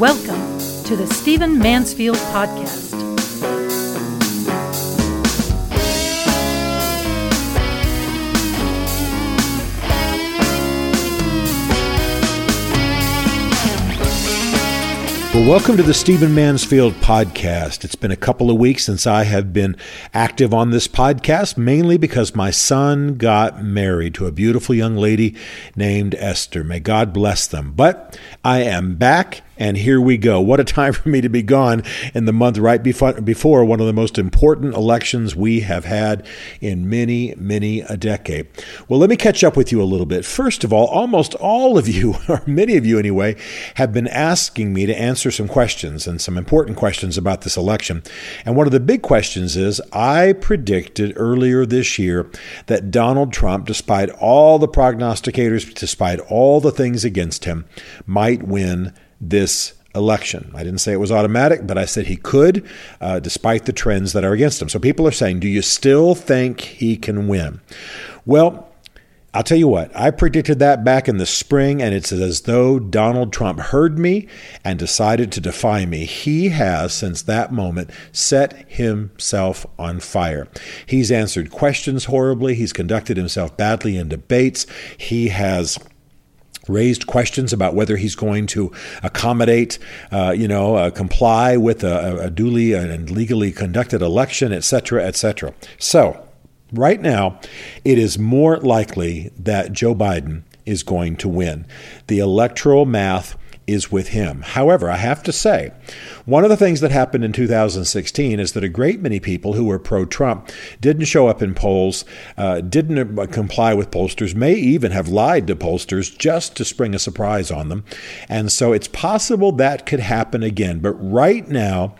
Welcome to the Stephen Mansfield Podcast. Well, welcome to the Stephen Mansfield podcast. It's been a couple of weeks since I have been active on this podcast, mainly because my son got married to a beautiful young lady named Esther. May God bless them. But I am back and here we go. What a time for me to be gone in the month right before one of the most important elections we have had in many, many a decade. Well, let me catch up with you a little bit. First of all, almost all of you, or many of you anyway, have been asking me to answer some questions and some important questions about this election. And one of the big questions is I predicted earlier this year that Donald Trump, despite all the prognosticators, despite all the things against him, might win this election. I didn't say it was automatic, but I said he could, uh, despite the trends that are against him. So people are saying, do you still think he can win? Well, I'll tell you what, I predicted that back in the spring, and it's as though Donald Trump heard me and decided to defy me. He has, since that moment, set himself on fire. He's answered questions horribly, he's conducted himself badly in debates, he has raised questions about whether he's going to accommodate, uh, you know, uh, comply with a, a duly and legally conducted election, et cetera, et cetera. So, right now, it is more likely that Joe Biden is going to win. The electoral math is with him. However, I have to say, one of the things that happened in 2016 is that a great many people who were pro Trump didn't show up in polls, uh, didn't uh, comply with pollsters, may even have lied to pollsters just to spring a surprise on them. And so it's possible that could happen again. But right now,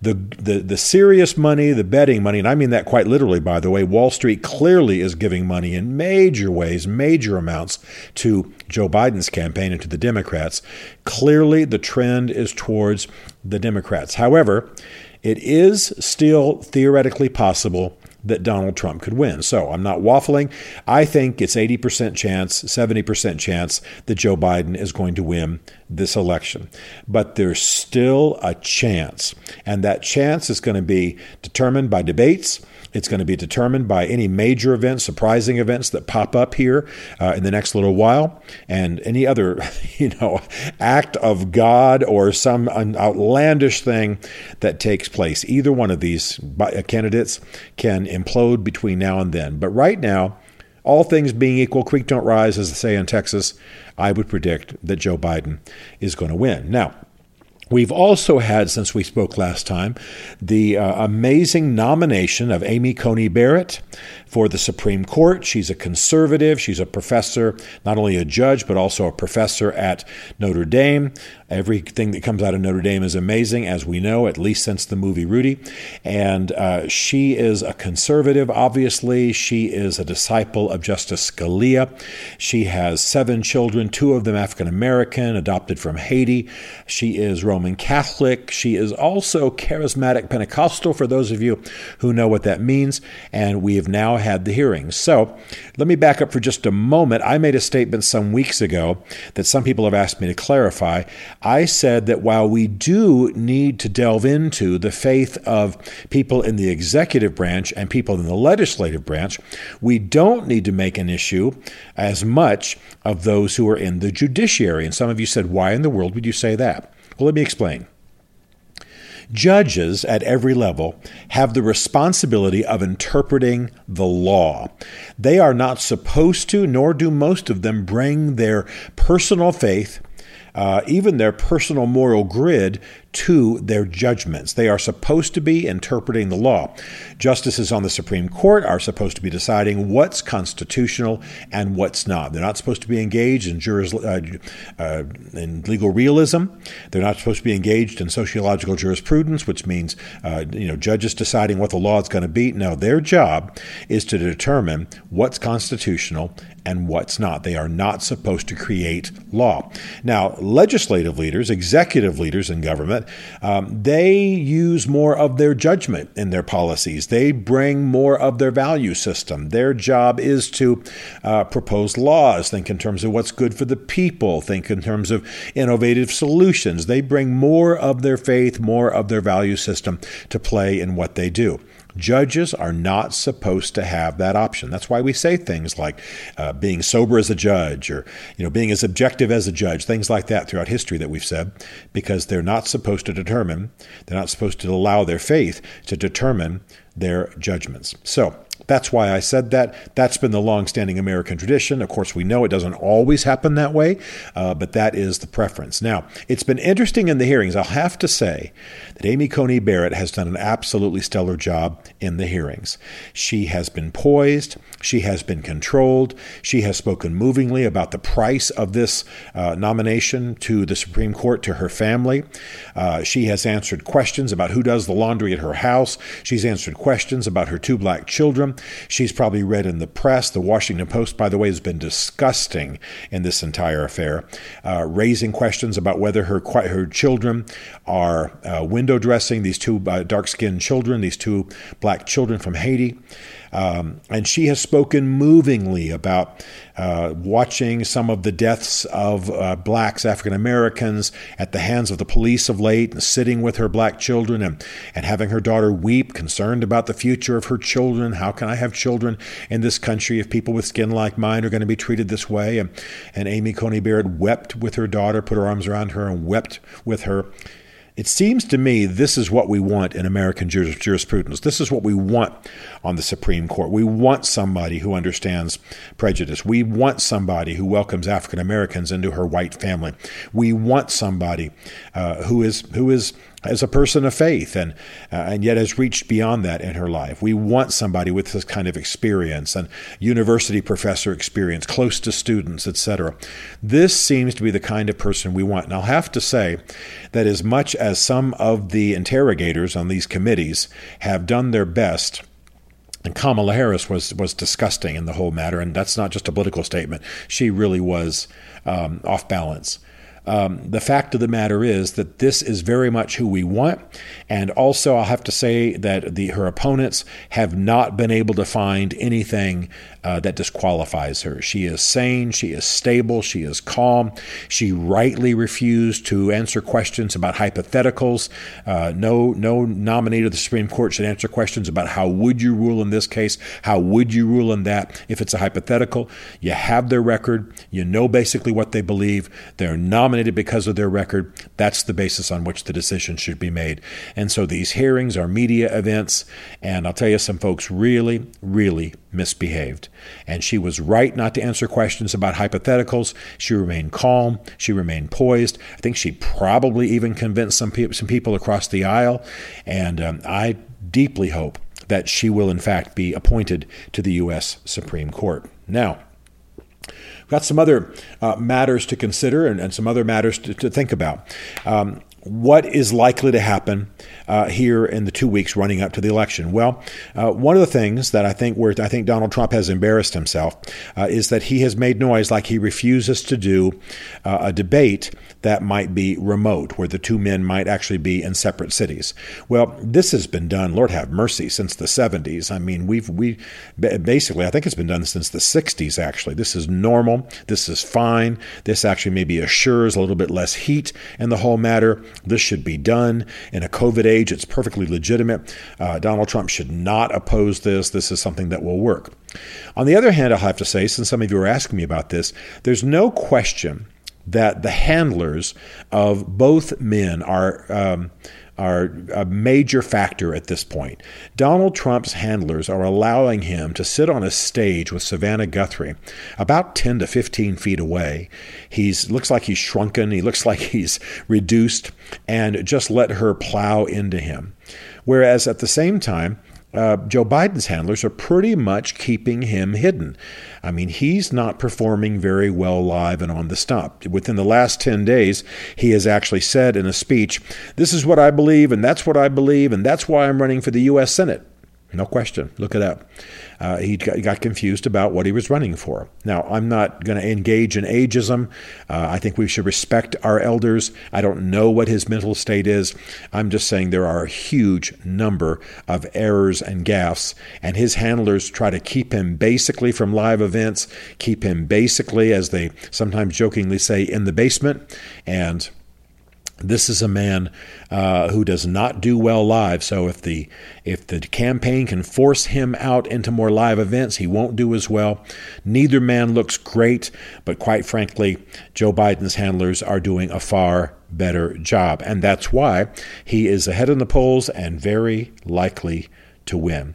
the, the, the serious money, the betting money, and I mean that quite literally, by the way, Wall Street clearly is giving money in major ways, major amounts to Joe Biden's campaign and to the Democrats. Clearly, the trend is towards the Democrats. However, it is still theoretically possible that Donald Trump could win. So I'm not waffling. I think it's 80% chance, 70% chance that Joe Biden is going to win this election. But there's still a chance. And that chance is going to be determined by debates it's going to be determined by any major events, surprising events that pop up here uh, in the next little while, and any other, you know, act of God or some outlandish thing that takes place. Either one of these uh, candidates can implode between now and then. But right now, all things being equal, creek don't rise, as they say in Texas. I would predict that Joe Biden is going to win. Now, We've also had, since we spoke last time, the uh, amazing nomination of Amy Coney Barrett for the Supreme Court. She's a conservative. She's a professor, not only a judge, but also a professor at Notre Dame. Everything that comes out of Notre Dame is amazing, as we know, at least since the movie Rudy. And uh, she is a conservative, obviously. She is a disciple of Justice Scalia. She has seven children, two of them African American, adopted from Haiti. She is Roman Catholic. She is also charismatic Pentecostal, for those of you who know what that means. And we have now had the hearings. So let me back up for just a moment. I made a statement some weeks ago that some people have asked me to clarify. I said that while we do need to delve into the faith of people in the executive branch and people in the legislative branch, we don't need to make an issue as much of those who are in the judiciary. And some of you said, why in the world would you say that? Well, let me explain. Judges at every level have the responsibility of interpreting the law. They are not supposed to, nor do most of them, bring their personal faith uh, even their personal moral grid to their judgments. They are supposed to be interpreting the law. Justices on the Supreme Court are supposed to be deciding what's constitutional and what's not. They're not supposed to be engaged in, juris, uh, uh, in legal realism. They're not supposed to be engaged in sociological jurisprudence, which means uh, you know judges deciding what the law is going to be. No, their job is to determine what's constitutional and what's not. They are not supposed to create law. Now, legislative leaders, executive leaders in government, um, they use more of their judgment in their policies. They bring more of their value system. Their job is to uh, propose laws, think in terms of what's good for the people, think in terms of innovative solutions. They bring more of their faith, more of their value system to play in what they do. Judges are not supposed to have that option. That's why we say things like uh, being sober as a judge or you know being as objective as a judge, things like that throughout history that we've said, because they're not supposed to determine, they're not supposed to allow their faith to determine their judgments. So that's why I said that. That's been the long-standing American tradition. Of course, we know it doesn't always happen that way, uh, but that is the preference. Now, it's been interesting in the hearings. I'll have to say that Amy Coney Barrett has done an absolutely stellar job in the hearings. She has been poised. She has been controlled. She has spoken movingly about the price of this uh, nomination to the Supreme Court to her family. Uh, she has answered questions about who does the laundry at her house. She's answered questions about her two black children. She's probably read in the press. The Washington Post, by the way, has been disgusting in this entire affair, uh, raising questions about whether her her children are uh, window dressing. These two uh, dark skinned children, these two black children from Haiti. Um, and she has spoken movingly about uh, watching some of the deaths of uh, blacks, African Americans, at the hands of the police of late, and sitting with her black children and, and having her daughter weep, concerned about the future of her children. How can I have children in this country if people with skin like mine are going to be treated this way? And, and Amy Coney Barrett wept with her daughter, put her arms around her, and wept with her. It seems to me this is what we want in American jurisprudence. This is what we want on the Supreme Court. We want somebody who understands prejudice. We want somebody who welcomes African Americans into her white family. We want somebody uh, who is who is as a person of faith and uh, and yet has reached beyond that in her life. We want somebody with this kind of experience and university professor experience, close to students, etc. This seems to be the kind of person we want. And I'll have to say that as much as some of the interrogators on these committees have done their best and Kamala Harris was was disgusting in the whole matter, and that's not just a political statement. She really was um, off balance. Um, the fact of the matter is that this is very much who we want. And also, I'll have to say that the, her opponents have not been able to find anything uh, that disqualifies her. She is sane, she is stable, she is calm. She rightly refused to answer questions about hypotheticals. Uh, no, no nominee to the Supreme Court should answer questions about how would you rule in this case, how would you rule in that if it's a hypothetical. You have their record, you know basically what they believe. They're nominated because of their record. That's the basis on which the decision should be made. And so these hearings are media events, and I'll tell you, some folks really, really misbehaved. And she was right not to answer questions about hypotheticals. She remained calm. She remained poised. I think she probably even convinced some, pe- some people across the aisle. And um, I deeply hope that she will, in fact, be appointed to the U.S. Supreme Court. Now, We've got some other uh, matters to consider and, and, some other matters to, to think about. Um, what is likely to happen uh, here in the two weeks running up to the election? Well, uh, one of the things that I think where I think Donald Trump has embarrassed himself uh, is that he has made noise like he refuses to do uh, a debate that might be remote, where the two men might actually be in separate cities. Well, this has been done, Lord have mercy, since the 70s. I mean, we've we basically I think it's been done since the 60s. Actually, this is normal. This is fine. This actually maybe assures a little bit less heat in the whole matter. This should be done in a COVID age. It's perfectly legitimate. Uh, Donald Trump should not oppose this. This is something that will work. On the other hand, I'll have to say, since some of you are asking me about this, there's no question that the handlers of both men are. Um, are a major factor at this point. Donald Trump's handlers are allowing him to sit on a stage with Savannah Guthrie about 10 to 15 feet away. He looks like he's shrunken, he looks like he's reduced, and just let her plow into him. Whereas at the same time, uh, Joe Biden's handlers are pretty much keeping him hidden. I mean, he's not performing very well live and on the stump. Within the last 10 days, he has actually said in a speech, This is what I believe, and that's what I believe, and that's why I'm running for the U.S. Senate. No question. Look it up. Uh, he, got, confused about what he was running for. Now, I'm not going to engage in ageism. Uh, I think we should respect our elders. I don't know what his mental state is. I'm just saying there are a huge number of errors and gaffes, and his handlers try to keep him basically from live events, keep him basically, as they sometimes jokingly say, in the basement, and this is a man uh, who does not do well live. So if the if the campaign can force him out into more live events, he won't do as well. Neither man looks great, but quite frankly, Joe Biden's handlers are doing a far better job, and that's why he is ahead in the polls and very likely to win.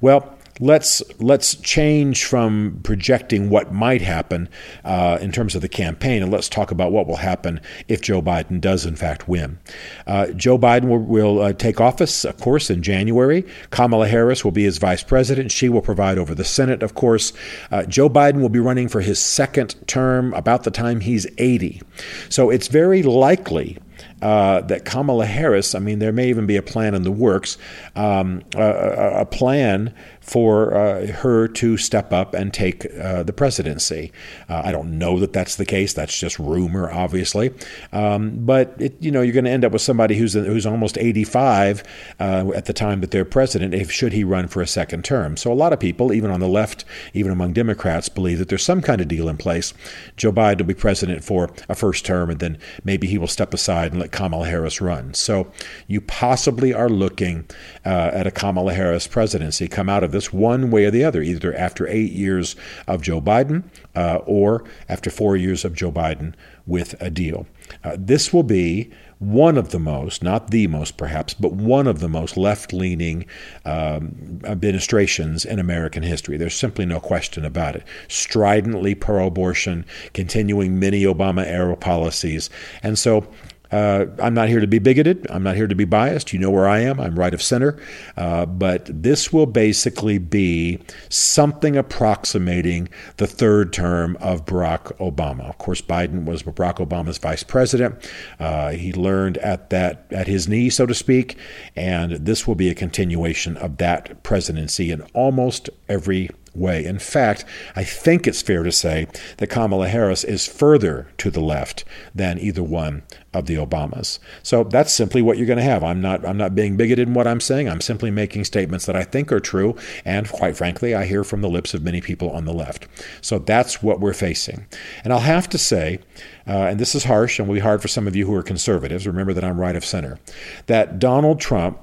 Well, let's let's change from projecting what might happen uh, in terms of the campaign, and let's talk about what will happen if Joe Biden does in fact win. Uh, Joe Biden will, will uh, take office, of course, in January. Kamala Harris will be his vice president. She will provide over the Senate, of course. Uh, Joe Biden will be running for his second term about the time he's 80. So it's very likely uh, that Kamala Harris, I mean, there may even be a plan in the works, um, a, a, plan for uh, her to step up and take uh, the presidency. Uh, I don't know that that's the case. That's just rumor, obviously. Um, but it, you know, you're going to end up with somebody who's who's almost 85 uh, at the time that they're president. If should he run for a second term, so a lot of people, even on the left, even among Democrats, believe that there's some kind of deal in place. Joe Biden will be president for a first term, and then maybe he will step aside and let Kamala Harris run. So you possibly are looking uh, at a Kamala Harris presidency come out of this one way or the other, either after eight years of Joe Biden uh, or after four years of Joe Biden with a deal. Uh, this will be one of the most, not the most perhaps, but one of the most left leaning um, administrations in American history. There's simply no question about it. Stridently pro abortion, continuing many Obama era policies. And so uh, I'm not here to be bigoted. I'm not here to be biased. You know where I am. I'm right of center. Uh, but this will basically be something approximating the third term of Barack Obama. Of course, Biden was Barack Obama's vice president. Uh, he learned at that at his knee, so to speak, and this will be a continuation of that presidency in almost every way. In fact, I think it's fair to say that Kamala Harris is further to the left than either one of the Obamas. So that's simply what you're going to have. I'm not I'm not being bigoted in what I'm saying. I'm simply making statements that I think are true and quite frankly, I hear from the lips of many people on the left. So that's what we're facing. And I'll have to say uh, and this is harsh and will be hard for some of you who are conservatives. Remember that I'm right of center. That Donald Trump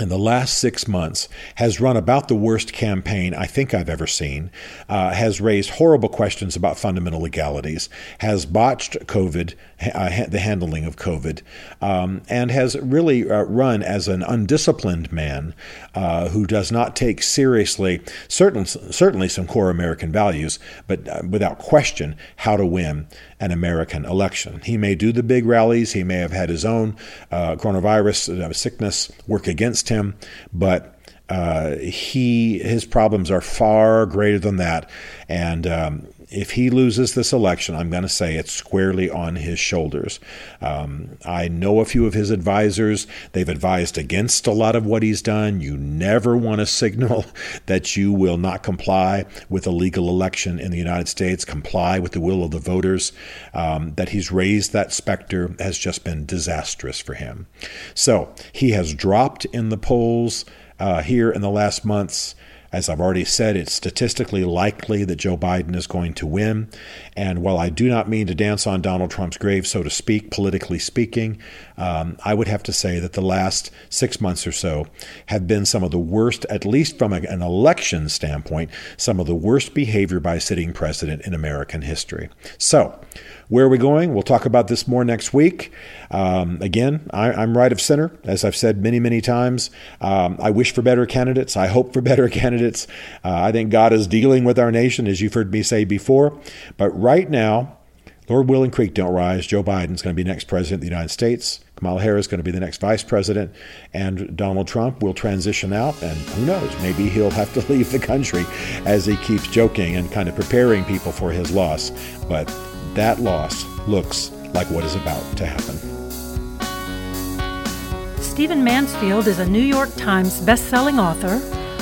in the last six months has run about the worst campaign I think I've ever seen, uh, has raised horrible questions about fundamental legalities, has botched COVID, uh, the handling of COVID, um, and has really uh, run as an undisciplined man uh, who does not take seriously certain, certainly some core American values, but uh, without question how to win an American election. He may do the big rallies, he may have had his own uh, coronavirus sickness work against against him, but uh, he his problems are far greater than that, and um, if he loses this election, I'm going to say it's squarely on his shoulders. Um, I know a few of his advisors. They've advised against a lot of what he's done. You never want to signal that you will not comply with a legal election in the United States, comply with the will of the voters. Um, that he's raised that specter has just been disastrous for him. So he has dropped in the polls uh, here in the last months. As I've already said, it's statistically likely that Joe Biden is going to win. And while I do not mean to dance on Donald Trump's grave, so to speak, politically speaking, um, I would have to say that the last six months or so have been some of the worst, at least from a, an election standpoint, some of the worst behavior by a sitting president in American history. So, where are we going? We'll talk about this more next week. Um, again, I, am right of center, as I've said many, many times. Um, I wish for better candidates. I hope for better candidates. Uh, I think God is dealing with our nation, as you've heard me say before. But right now, Lord willing, creek don't rise. Joe Biden's going to be next president of the United States. Kamala Harris is going to be the next vice president, and Donald Trump will transition out. And who knows? Maybe he'll have to leave the country as he keeps joking and kind of preparing people for his loss. But that loss looks like what is about to happen. Stephen Mansfield is a New York Times bestselling author,